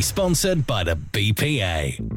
Sponsored by the BPA.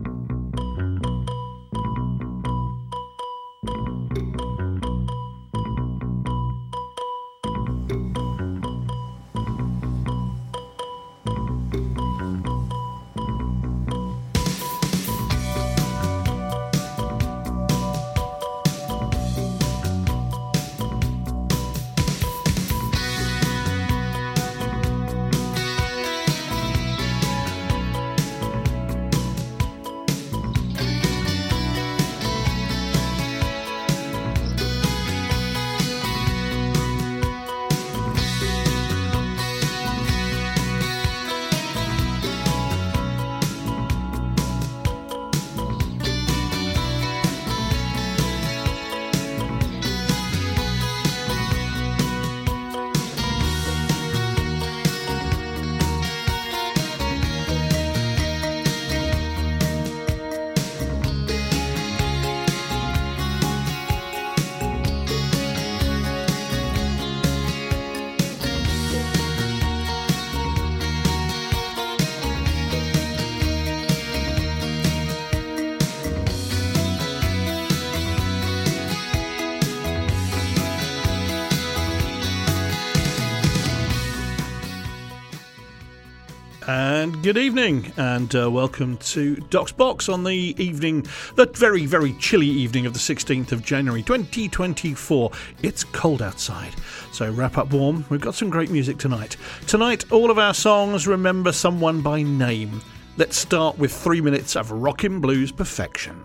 Good evening, and uh, welcome to Doc's Box on the evening, the very, very chilly evening of the 16th of January 2024. It's cold outside, so wrap up warm. We've got some great music tonight. Tonight, all of our songs remember someone by name. Let's start with three minutes of rockin' blues perfection.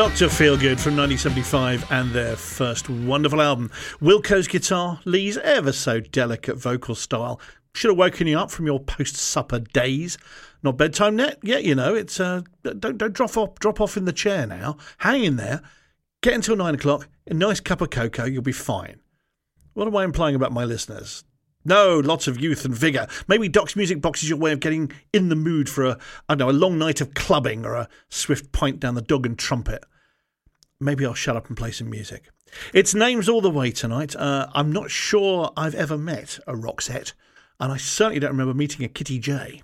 Dr. Feelgood from 1975 and their first wonderful album. Wilko's guitar, Lee's ever so delicate vocal style. Should have woken you up from your post supper days. Not bedtime yet? Yeah, you know, it's uh, don't don't drop off drop off in the chair now. Hang in there. Get until nine o'clock, a nice cup of cocoa, you'll be fine. What am I implying about my listeners? No, lots of youth and vigour. Maybe Doc's Music Box is your way of getting in the mood for a, I don't know, a long night of clubbing or a swift pint down the dog and trumpet. Maybe I'll shut up and play some music. It's names all the way tonight. Uh, I'm not sure I've ever met a Roxette, and I certainly don't remember meeting a Kitty Jay.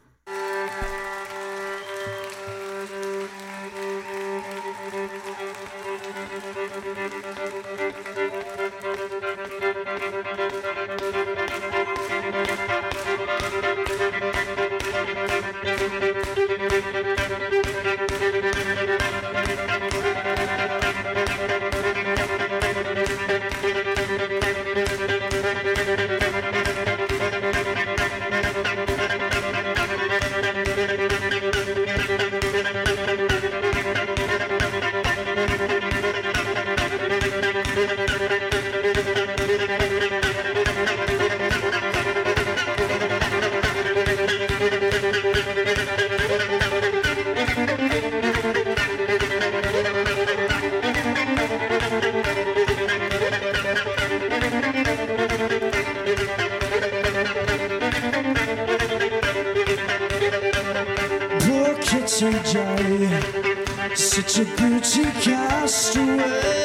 She cast away.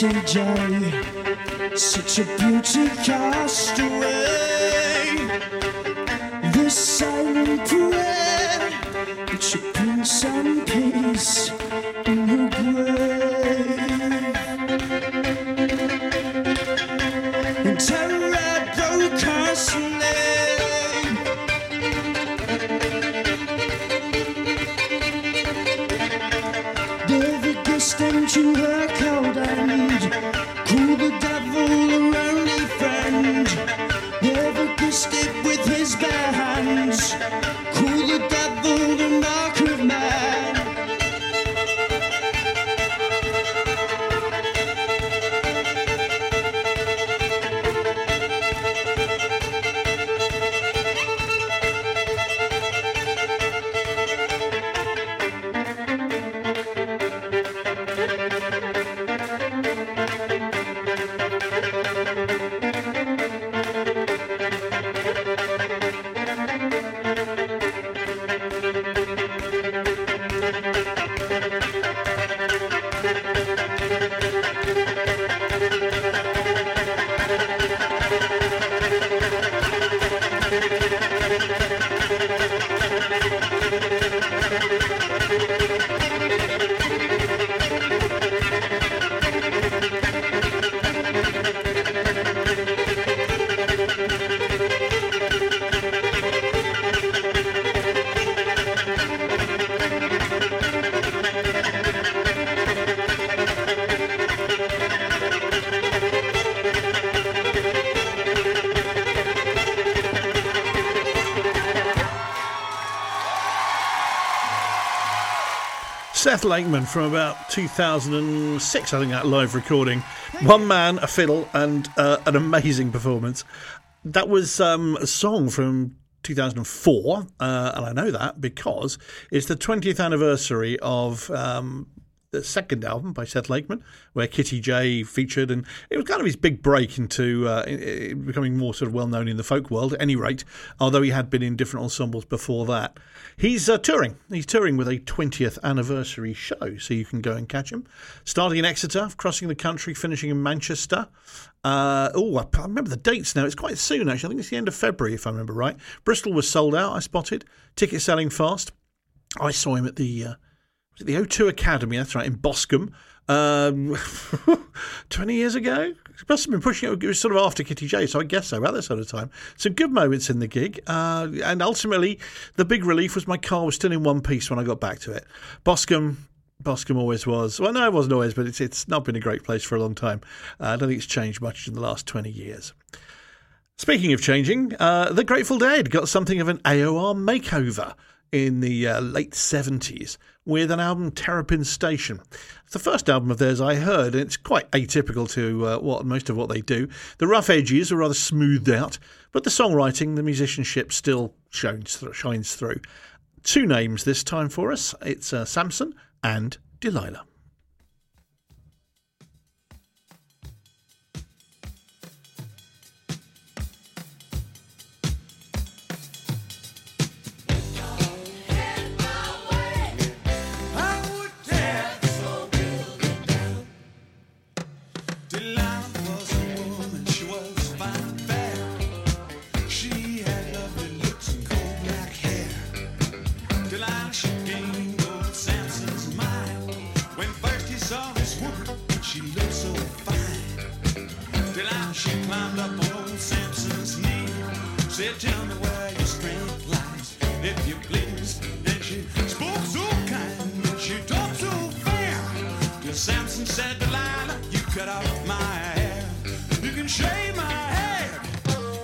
J. Such a beauty castaway. Lakeman from about 2006, I think, that live recording. One man, a fiddle, and uh, an amazing performance. That was um, a song from 2004, uh, and I know that because it's the 20th anniversary of um, the second album by Seth Lakeman, where Kitty Jay featured, and it was kind of his big break into uh, becoming more sort of well known in the folk world. At any rate, although he had been in different ensembles before that, he's uh, touring. He's touring with a 20th anniversary show, so you can go and catch him. Starting in Exeter, crossing the country, finishing in Manchester. Uh, oh, I remember the dates now. It's quite soon, actually. I think it's the end of February, if I remember right. Bristol was sold out. I spotted ticket selling fast. I saw him at the uh, the O2 Academy. That's right in Boscombe. Um, 20 years ago? It must have been pushing it. It was sort of after Kitty Jay, so I guess so, about this sort of time. Some good moments in the gig. Uh, and ultimately, the big relief was my car was still in one piece when I got back to it. Boscombe, Boscombe always was. Well, no, it wasn't always, but it's it's not been a great place for a long time. Uh, I don't think it's changed much in the last 20 years. Speaking of changing, uh, the Grateful Dead got something of an AOR makeover in the uh, late 70s with an album, Terrapin Station. It's the first album of theirs I heard, and it's quite atypical to uh, what most of what they do. The rough edges are rather smoothed out, but the songwriting, the musicianship still shines, shines through. Two names this time for us it's uh, Samson and Delilah. Tell me where your strength lies, if you please. Then she spoke so kind, she talked so fair. Samson said, you cut off my hair. You can shave my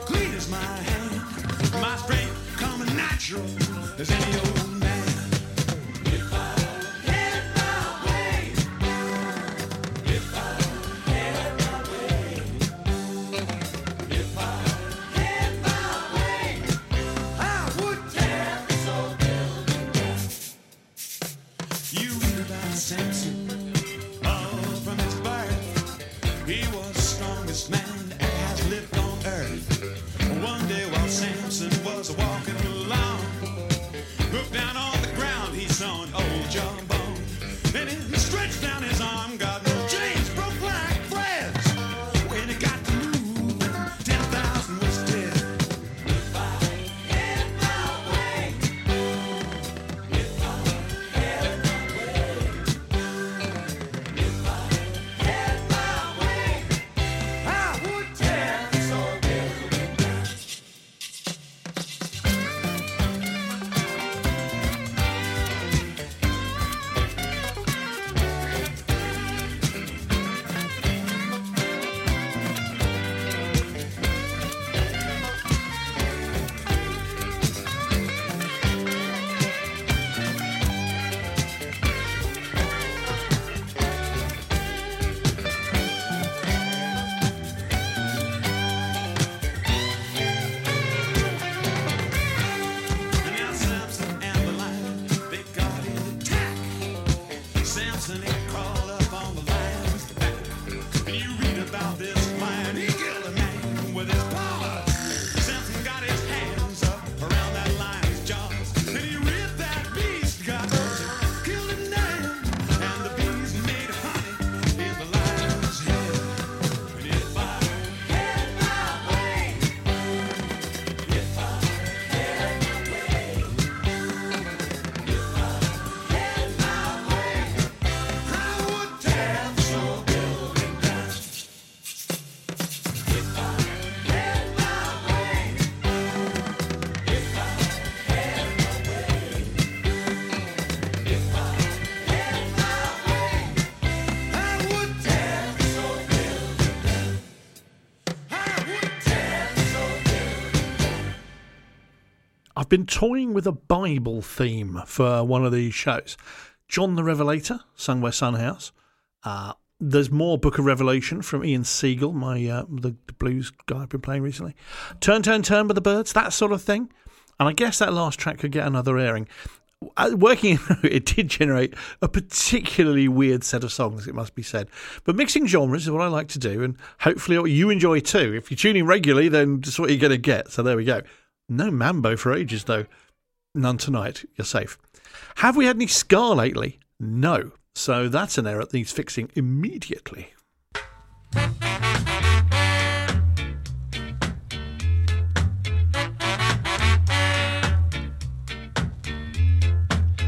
clean as my hand. My strength natural as any old. Been toying with a Bible theme for one of these shows. John the Revelator, sung by Son House. Uh, there's more Book of Revelation from Ian Siegel, my uh, the, the, blues guy I've been playing recently. Turn, Turn, Turn by the Byrds, that sort of thing. And I guess that last track could get another airing. uh, working it did generate a particularly weird set of songs, it must be said. But mixing genres is what I like to do, and hopefully you enjoy too. If you're tuning regularly, then that's what you're going to get. So there we go. No mambo for ages, though. None tonight. You're safe. Have we had any Ska lately? No. So that's an error that needs fixing immediately.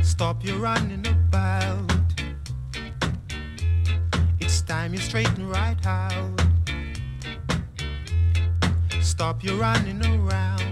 Stop your running about. It's time you straighten right out. Stop your running around,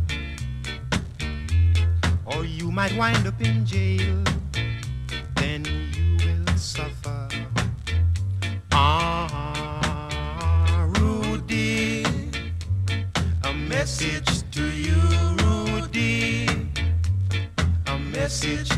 or you might wind up in jail. Then you will suffer. Ah, Rudy, a message to you, Rudy, a message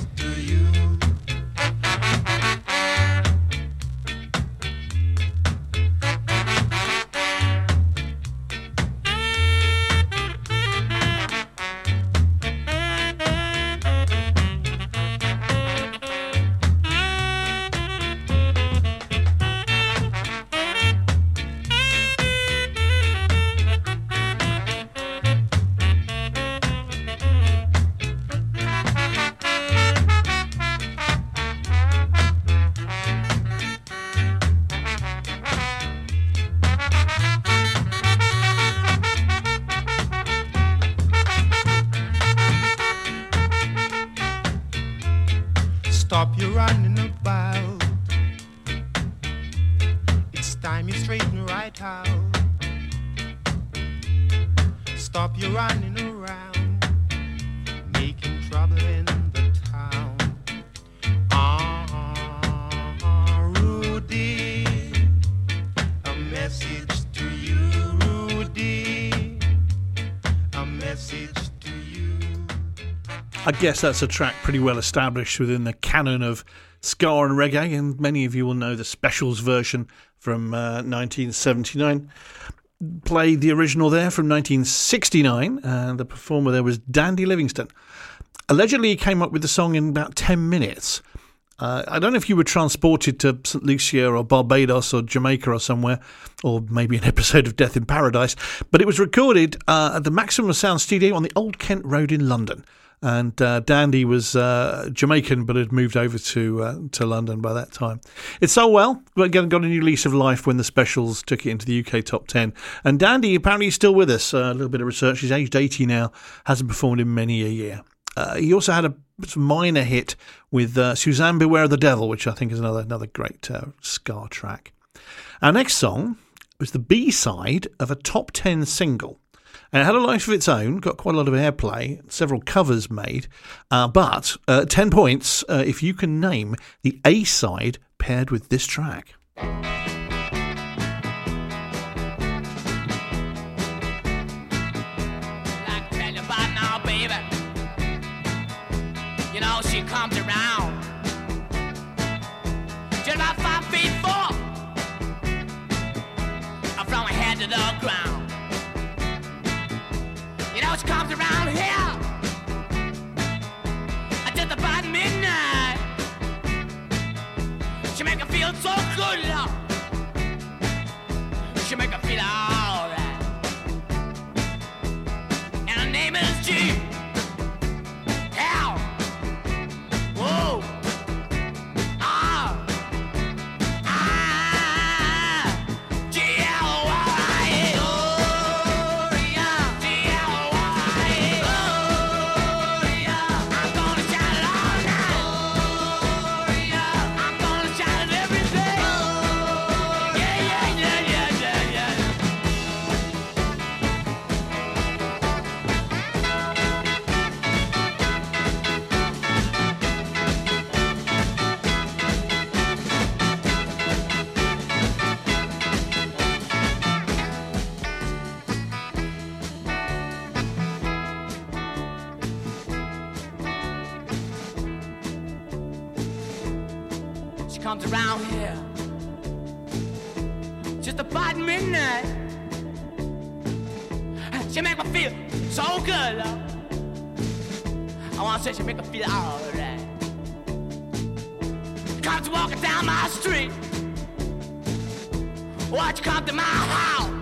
guess that's a track pretty well established within the canon of ska and reggae, and many of you will know the specials version from uh, 1979. Played the original there from 1969, and the performer there was Dandy Livingstone. Allegedly, he came up with the song in about 10 minutes. Uh, I don't know if you were transported to St. Lucia or Barbados or Jamaica or somewhere, or maybe an episode of Death in Paradise, but it was recorded uh, at the Maximum Sound Studio on the Old Kent Road in London. And uh, Dandy was uh, Jamaican, but had moved over to uh, to London by that time. It sold well, but again got a new lease of life when the specials took it into the UK top ten. And Dandy apparently is still with us. Uh, a little bit of research. He's aged eighty now, hasn't performed in many a year. Uh, he also had a minor hit with uh, Suzanne Beware of the Devil, which I think is another another great ska track. Our next song was the B side of a top 10 single. And it had a life of its own, got quite a lot of airplay, several covers made, uh, but uh, 10 points uh, if you can name the A side paired with this track. the ground. Comes around here. uh, Just about midnight. She make her feel so good. She make feel alright. And her name is G. comes around here just about midnight. She make me feel so good, love. I wanna say she make me feel alright. Comes walking down my street. Watch come to my house.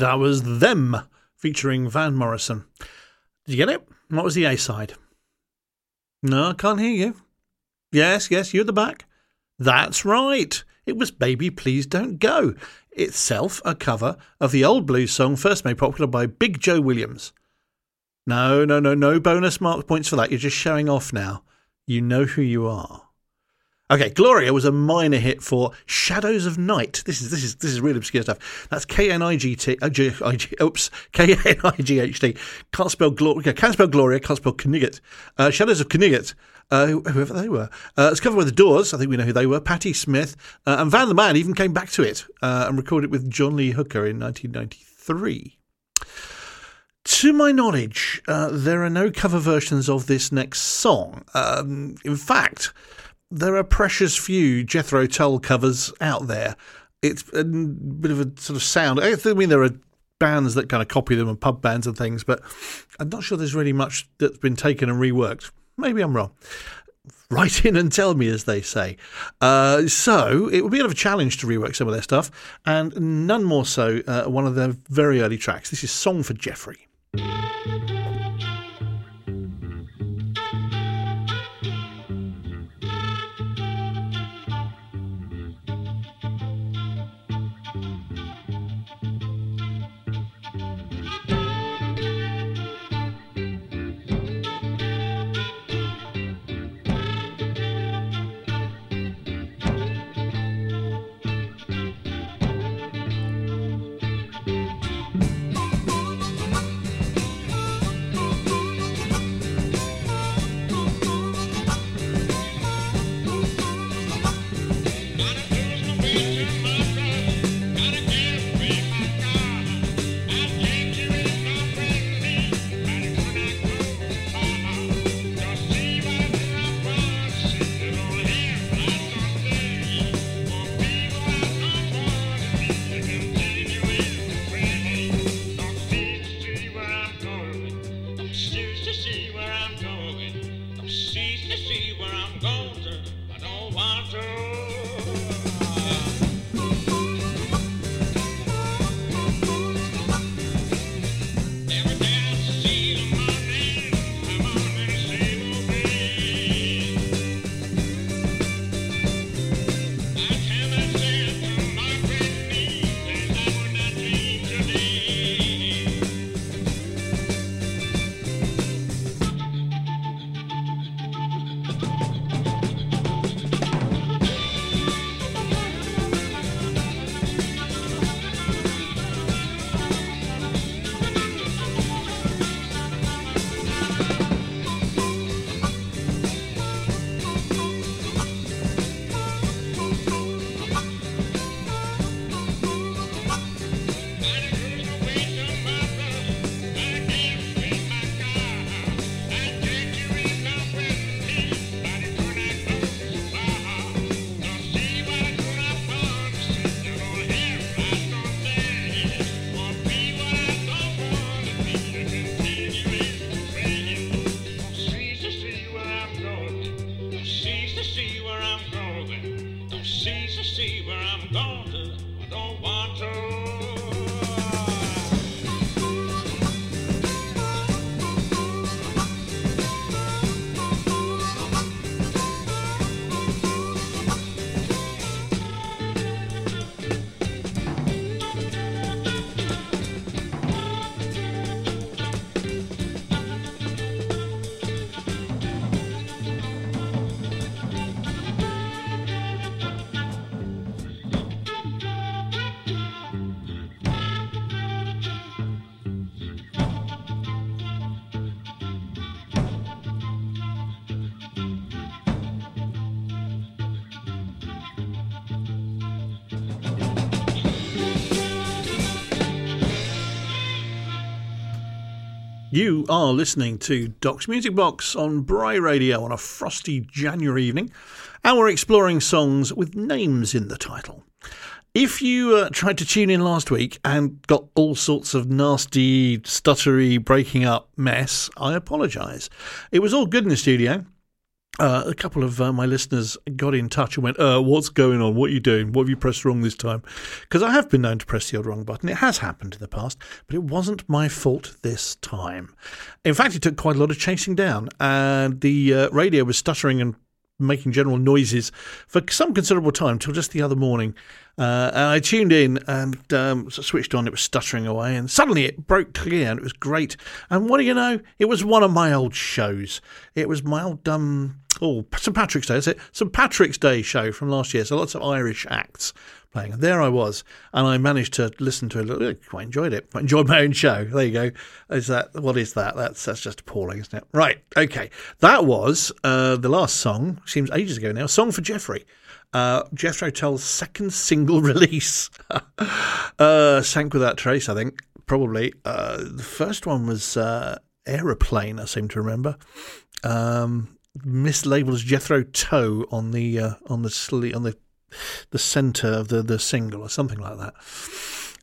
That was Them featuring Van Morrison. Did you get it? What was the A side? No, I can't hear you. Yes, yes, you at the back. That's right. It was Baby Please Don't Go, itself a cover of the old blues song first made popular by Big Joe Williams. No, no, no, no bonus mark points for that. You're just showing off now. You know who you are. Okay, Gloria was a minor hit for Shadows of Knight. This is this is this is really obscure stuff. That's K N I G T. uh, Oops, K N I G H T. Can't spell Gloria. Can't spell Gloria. Can't spell Knigget. Uh, Shadows of Knigget. Uh, whoever they were. Uh, it's covered by the Doors. I think we know who they were. Patti Smith uh, and Van the Man even came back to it uh, and recorded it with John Lee Hooker in 1993. To my knowledge, there are no cover versions of this next song. Um, in fact, there are precious few Jethro Tull covers out there. It's a bit of a sort of sound. I mean, there are bands that kind of copy them and pub bands and things, but I'm not sure there's really much that's been taken and reworked. Maybe I'm wrong. Write in and tell me, as they say. Uh, so it would be a bit of a challenge to rework some of their stuff, and none more so uh, one of their very early tracks. This is Song for Jeffrey. You are listening to Doc's Music Box on Bry Radio on a frosty January evening, and we're exploring songs with names in the title. If you uh, tried to tune in last week and got all sorts of nasty, stuttery, breaking up mess, I apologise. It was all good in the studio. Uh, a couple of uh, my listeners got in touch and went, uh, What's going on? What are you doing? What have you pressed wrong this time? Because I have been known to press the odd wrong button. It has happened in the past, but it wasn't my fault this time. In fact, it took quite a lot of chasing down, and the uh, radio was stuttering and making general noises for some considerable time till just the other morning. Uh, and I tuned in and um, switched on. It was stuttering away, and suddenly it broke clear, and it was great. And what do you know? It was one of my old shows. It was my old um, oh St Patrick's Day. Is it St Patrick's Day show from last year? So lots of Irish acts playing. And there I was, and I managed to listen to it. I quite enjoyed it. I enjoyed my own show. There you go. Is that what is that? That's that's just appalling, isn't it? Right. Okay. That was uh, the last song. Seems ages ago now. Song for Jeffrey. Uh, Jethro Tull's second single release. uh, sank without trace, I think. Probably. Uh, the first one was uh, Aeroplane, I seem to remember. Um, mislabeled as Jethro Toe on the uh, on the sle- on the the centre of the, the single or something like that.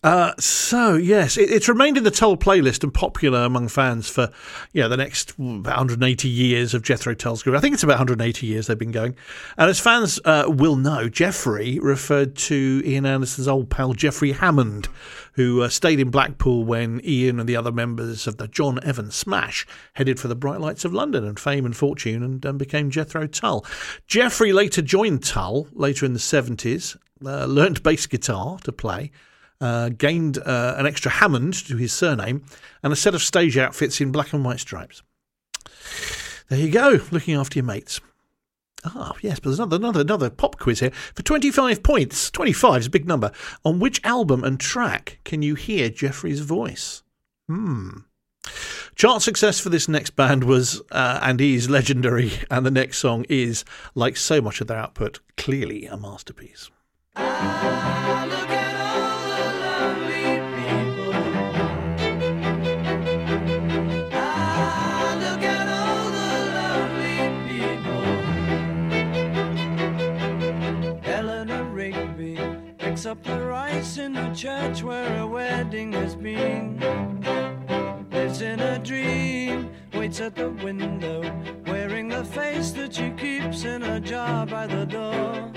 Uh, so yes, it, it's remained in the Tull playlist and popular among fans for yeah the next about 180 years of Jethro Tull's career. I think it's about 180 years they've been going. And as fans uh, will know, Jeffrey referred to Ian Anderson's old pal Jeffrey Hammond, who uh, stayed in Blackpool when Ian and the other members of the John Evans Smash headed for the bright lights of London and fame and fortune and, and became Jethro Tull. Jeffrey later joined Tull later in the 70s, uh, learnt bass guitar to play uh, gained uh, an extra Hammond to his surname, and a set of stage outfits in black and white stripes. There you go, looking after your mates. Ah, yes, but there's another, another, another pop quiz here. For 25 points, 25 is a big number. On which album and track can you hear Jeffrey's voice? Hmm. Chart success for this next band was uh, and is legendary, and the next song is, like so much of their output, clearly a masterpiece. Rice in the church where a wedding has been. Lives in a dream, waits at the window, wearing the face that she keeps in a jar by the door.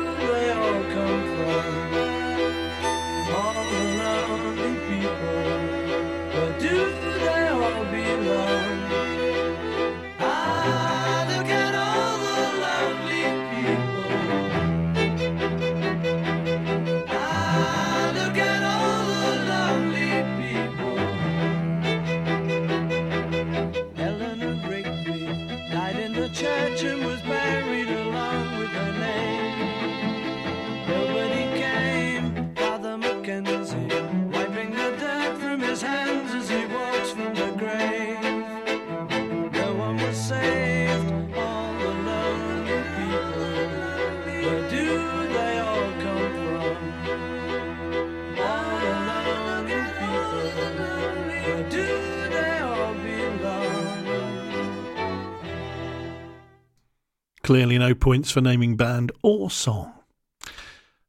Clearly, no points for naming band or song.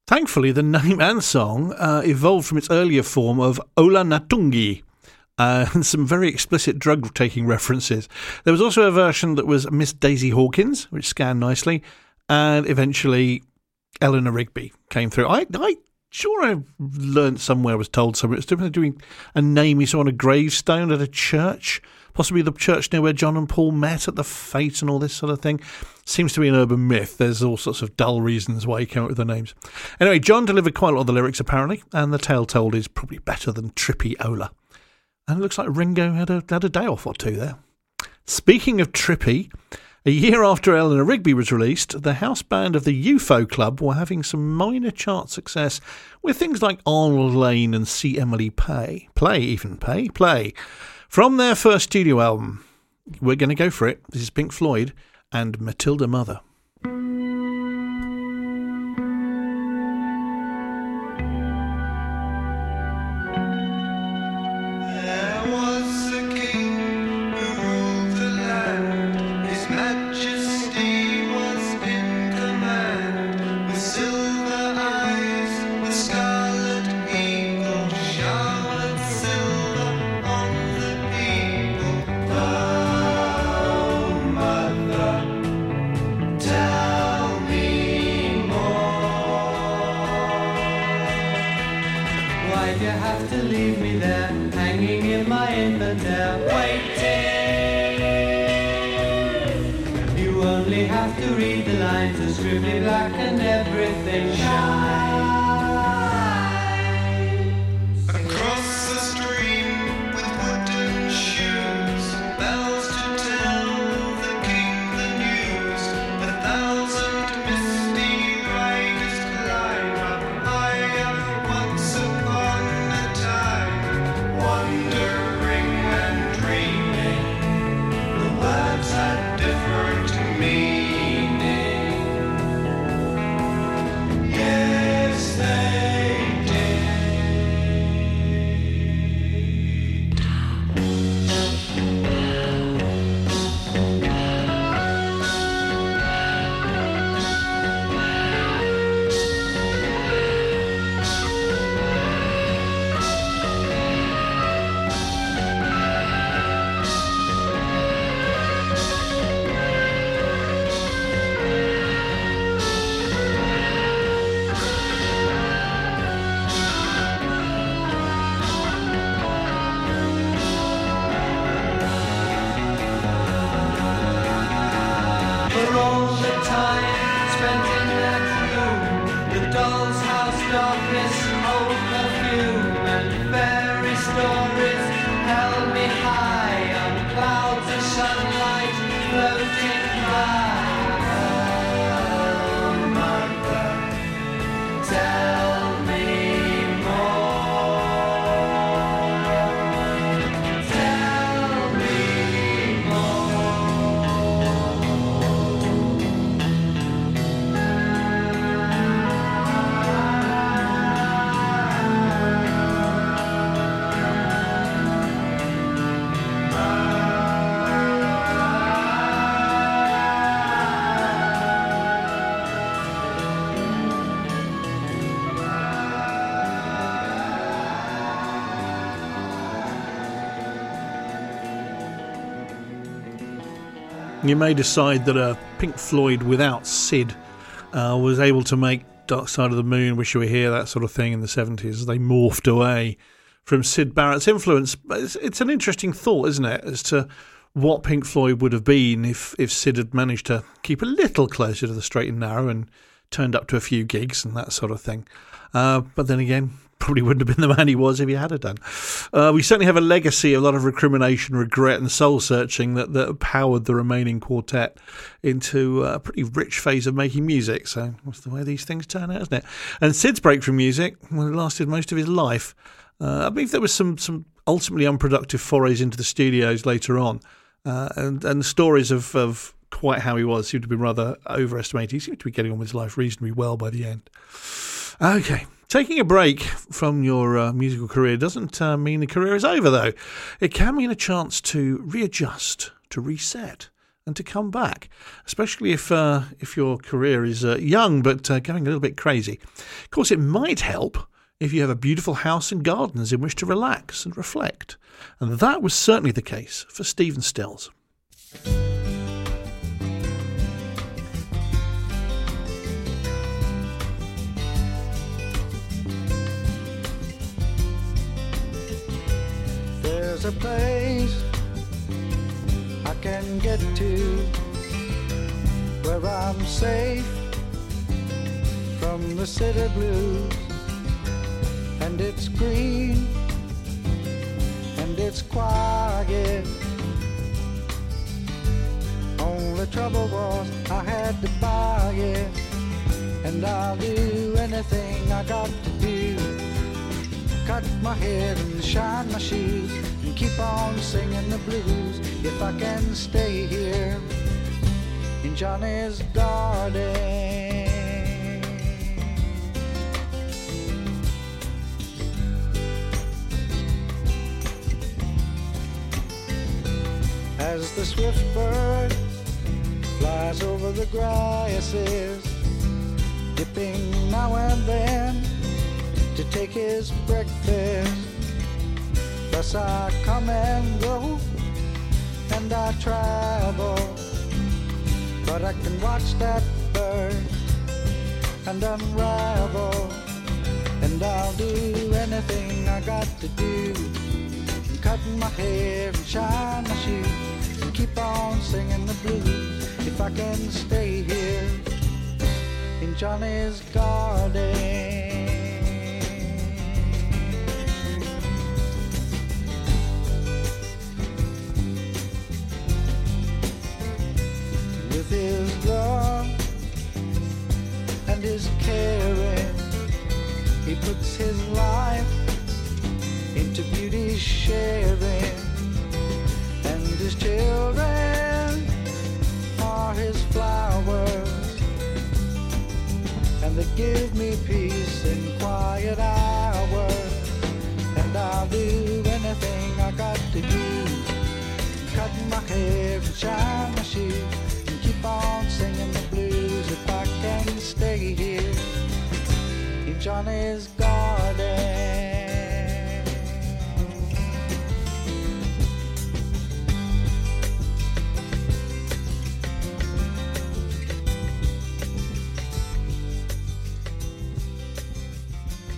Thankfully, the name and song uh, evolved from its earlier form of Ola Na Tungee. Uh, and some very explicit drug taking references. There was also a version that was Miss Daisy Hawkins, which scanned nicely, and eventually Eleanor Rigby came through. I, I sure I learned somewhere, was told somewhere, it was doing- a name you saw on a gravestone at a church, possibly the church near where John and Paul met at the fete and all this sort of thing. Seems to be an urban myth. There's all sorts of dull reasons why he came up with the names. Anyway, John delivered quite a lot of the lyrics apparently, and the tale told is probably better than Trippy Ola. And it looks like Ringo had a had a day off or two there. Speaking of Trippy, a year after Eleanor Rigby was released, the house band of the UFO Club were having some minor chart success with things like Arnold Layne and See Emily Pay. Play, even Pay, Play. From their first studio album, we're going to go for it. This is Pink Floyd and Matilda Mother. You may decide that a Pink Floyd without Syd uh, was able to make Dark Side of the Moon, Wish You Were Here, that sort of thing in the 70s. They morphed away from Syd Barrett's influence. But it's, it's an interesting thought, isn't it, as to what Pink Floyd would have been if, if Syd had managed to keep a little closer to the straight and narrow and turned up to a few gigs and that sort of thing. Uh, but then again, probably wouldn't have been the man he was if he had have done. Uh, we certainly have a legacy, a lot of recrimination, regret, and soul searching that, that powered the remaining quartet into a pretty rich phase of making music. So that's the way these things turn out, isn't it? And Syd's break from music well, lasted most of his life. Uh, I believe there was some some ultimately unproductive forays into the studios later on, uh, and and the stories of of quite how he was seemed to be rather overestimated. He seemed to be getting on with his life reasonably well by the end. Okay. Taking a break from your uh, musical career doesn't uh, mean the career is over, though. It can mean a chance to readjust, to reset, and to come back, especially if uh, if your career is uh, young but uh, going a little bit crazy. Of course, it might help if you have a beautiful house and gardens in which to relax and reflect, and that was certainly the case for Stephen Stills. There's a place I can get to where I'm safe from the city blues. And it's green and it's quiet. Only trouble was I had to buy it. And I'll do anything I got to do. Cut my hair and shine my shoes keep on singing the blues if I can stay here in Johnny's garden. As the swift bird flies over the grasses, dipping now and then to take his breakfast. Thus I come and go, and I travel, but I can watch that bird and unravel, and I'll do anything I got to do. cut my hair and shine my shoes and keep on singing the blues if I can stay here in Johnny's garden. His love and his caring, he puts his life into beauty sharing, and his children are his flowers, and they give me peace in quiet hours, and I'll do anything I got to do, cut my hair and shine Johnny's garden.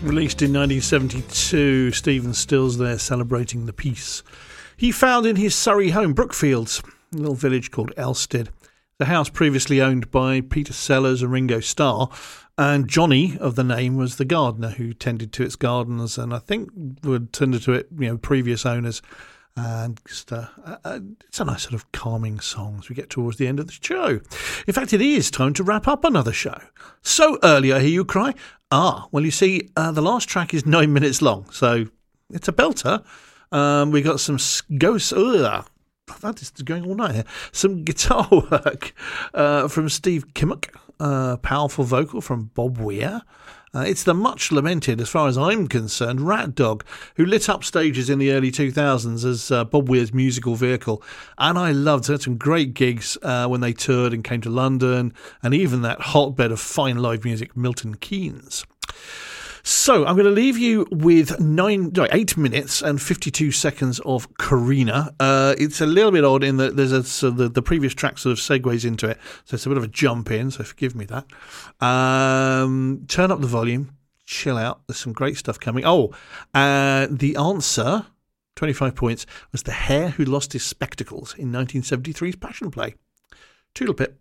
Released in 1972, Stephen Stills there celebrating the peace he found in his Surrey home, Brookfields, a little village called Elstead. The house previously owned by Peter Sellers and Ringo Starr, and Johnny of the name was the gardener who tended to its gardens, and I think would tend to it, you know, previous owners. And just, uh, uh, it's a nice sort of calming song as we get towards the end of the show. In fact, it is time to wrap up another show. So early, I hear you cry. Ah, well, you see, uh, the last track is nine minutes long, so it's a belter. Um, we got some ghosts. Ugh, that is going all night here. Some guitar work uh, from Steve Kimock, uh, powerful vocal from Bob Weir. Uh, it's the much lamented, as far as I'm concerned, RatDog, who lit up stages in the early 2000s as uh, Bob Weir's musical vehicle. And I loved it. Some great gigs uh, when they toured and came to London, and even that hotbed of fine live music, Milton Keynes. So I'm going to leave you with nine, no, eight minutes and 52 seconds of Corrina. Uh, it's a little bit odd in that there's a so the, the previous track sort of segues into it, so it's a bit of a jump in. So forgive me that. Um, turn up the volume, chill out. There's some great stuff coming. Oh, uh, the answer. 25 points was the hare who lost his spectacles in 1973's Passion Play. Toodle pip.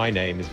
My name is